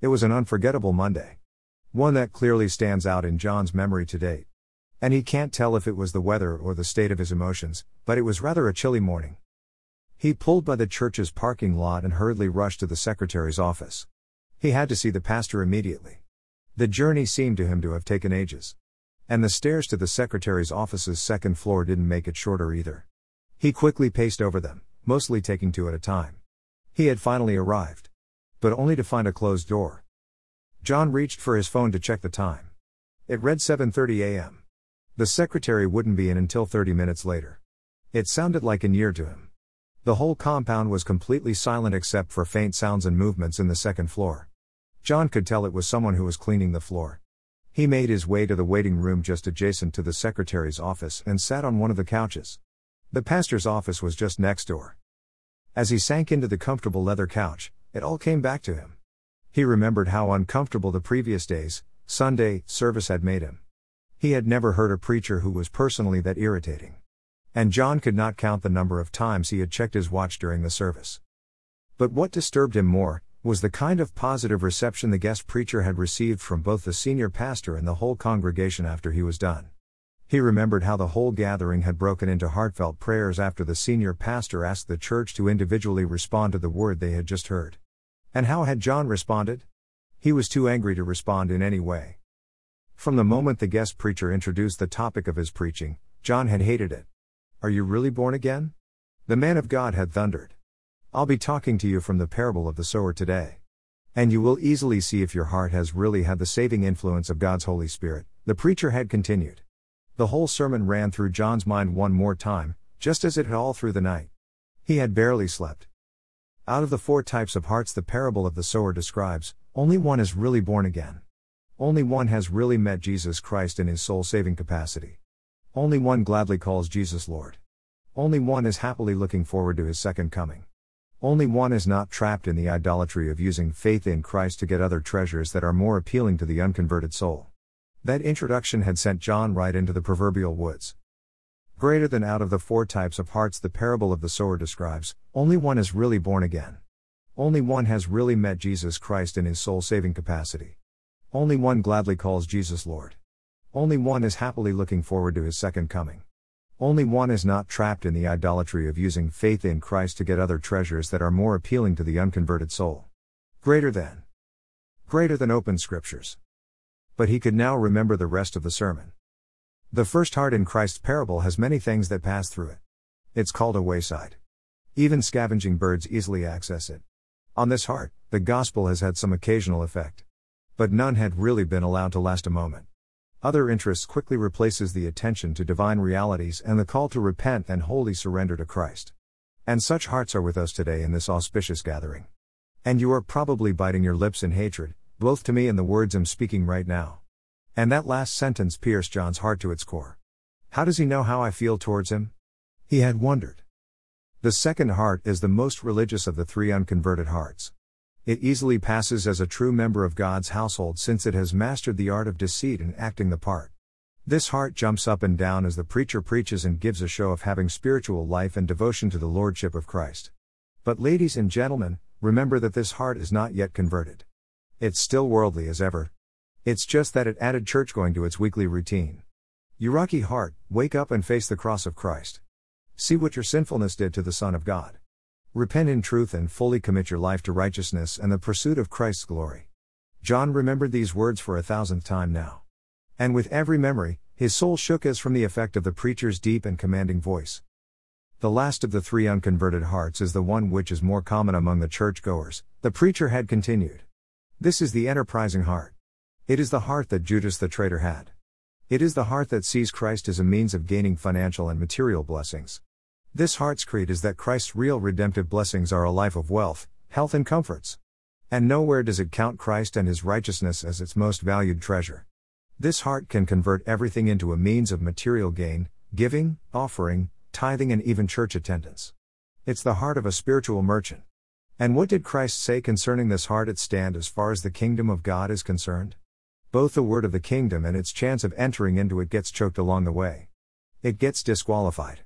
It was an unforgettable Monday. One that clearly stands out in John's memory to date. And he can't tell if it was the weather or the state of his emotions, but it was rather a chilly morning. He pulled by the church's parking lot and hurriedly rushed to the secretary's office. He had to see the pastor immediately. The journey seemed to him to have taken ages. And the stairs to the secretary's office's second floor didn't make it shorter either. He quickly paced over them, mostly taking two at a time. He had finally arrived. But only to find a closed door. John reached for his phone to check the time. It read 7:30 a.m. The secretary wouldn't be in until 30 minutes later. It sounded like a year to him. The whole compound was completely silent except for faint sounds and movements in the second floor. John could tell it was someone who was cleaning the floor. He made his way to the waiting room just adjacent to the secretary's office and sat on one of the couches. The pastor's office was just next door. As he sank into the comfortable leather couch, it all came back to him. He remembered how uncomfortable the previous day's, Sunday, service had made him. He had never heard a preacher who was personally that irritating. And John could not count the number of times he had checked his watch during the service. But what disturbed him more was the kind of positive reception the guest preacher had received from both the senior pastor and the whole congregation after he was done. He remembered how the whole gathering had broken into heartfelt prayers after the senior pastor asked the church to individually respond to the word they had just heard. And how had John responded? He was too angry to respond in any way. From the moment the guest preacher introduced the topic of his preaching, John had hated it. Are you really born again? The man of God had thundered. I'll be talking to you from the parable of the sower today. And you will easily see if your heart has really had the saving influence of God's Holy Spirit, the preacher had continued. The whole sermon ran through John's mind one more time, just as it had all through the night. He had barely slept. Out of the four types of hearts the parable of the sower describes, only one is really born again. Only one has really met Jesus Christ in his soul saving capacity. Only one gladly calls Jesus Lord. Only one is happily looking forward to his second coming. Only one is not trapped in the idolatry of using faith in Christ to get other treasures that are more appealing to the unconverted soul. That introduction had sent John right into the proverbial woods. Greater than out of the four types of hearts the parable of the sower describes, only one is really born again. Only one has really met Jesus Christ in his soul saving capacity. Only one gladly calls Jesus Lord. Only one is happily looking forward to his second coming. Only one is not trapped in the idolatry of using faith in Christ to get other treasures that are more appealing to the unconverted soul. Greater than. Greater than open scriptures. But he could now remember the rest of the sermon. The first heart in Christ's parable has many things that pass through it. It's called a wayside. Even scavenging birds easily access it. On this heart, the gospel has had some occasional effect. But none had really been allowed to last a moment. Other interests quickly replaces the attention to divine realities and the call to repent and wholly surrender to Christ. And such hearts are with us today in this auspicious gathering. And you are probably biting your lips in hatred, both to me and the words I'm speaking right now. And that last sentence pierced John's heart to its core. How does he know how I feel towards him? He had wondered. The second heart is the most religious of the three unconverted hearts. It easily passes as a true member of God's household since it has mastered the art of deceit and acting the part. This heart jumps up and down as the preacher preaches and gives a show of having spiritual life and devotion to the Lordship of Christ. But, ladies and gentlemen, remember that this heart is not yet converted. It's still worldly as ever. It's just that it added church going to its weekly routine. Rocky heart, wake up and face the cross of Christ. See what your sinfulness did to the Son of God. Repent in truth and fully commit your life to righteousness and the pursuit of Christ's glory. John remembered these words for a thousandth time now. And with every memory, his soul shook as from the effect of the preacher's deep and commanding voice. The last of the three unconverted hearts is the one which is more common among the churchgoers, the preacher had continued. This is the enterprising heart. It is the heart that Judas the traitor had. It is the heart that sees Christ as a means of gaining financial and material blessings. This heart's creed is that Christ's real redemptive blessings are a life of wealth, health, and comforts. And nowhere does it count Christ and his righteousness as its most valued treasure. This heart can convert everything into a means of material gain, giving, offering, tithing, and even church attendance. It's the heart of a spiritual merchant. And what did Christ say concerning this heart at stand as far as the kingdom of God is concerned? Both the word of the kingdom and its chance of entering into it gets choked along the way. It gets disqualified.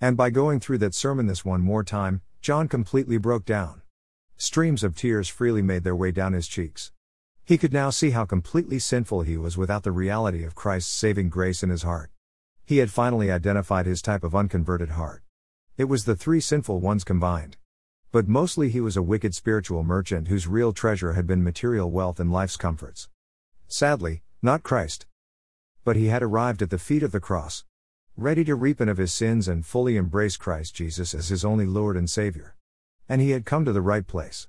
And by going through that sermon this one more time, John completely broke down. Streams of tears freely made their way down his cheeks. He could now see how completely sinful he was without the reality of Christ's saving grace in his heart. He had finally identified his type of unconverted heart. It was the three sinful ones combined. But mostly he was a wicked spiritual merchant whose real treasure had been material wealth and life's comforts. Sadly, not Christ. But he had arrived at the feet of the cross, ready to repent of his sins and fully embrace Christ Jesus as his only Lord and Savior. And he had come to the right place.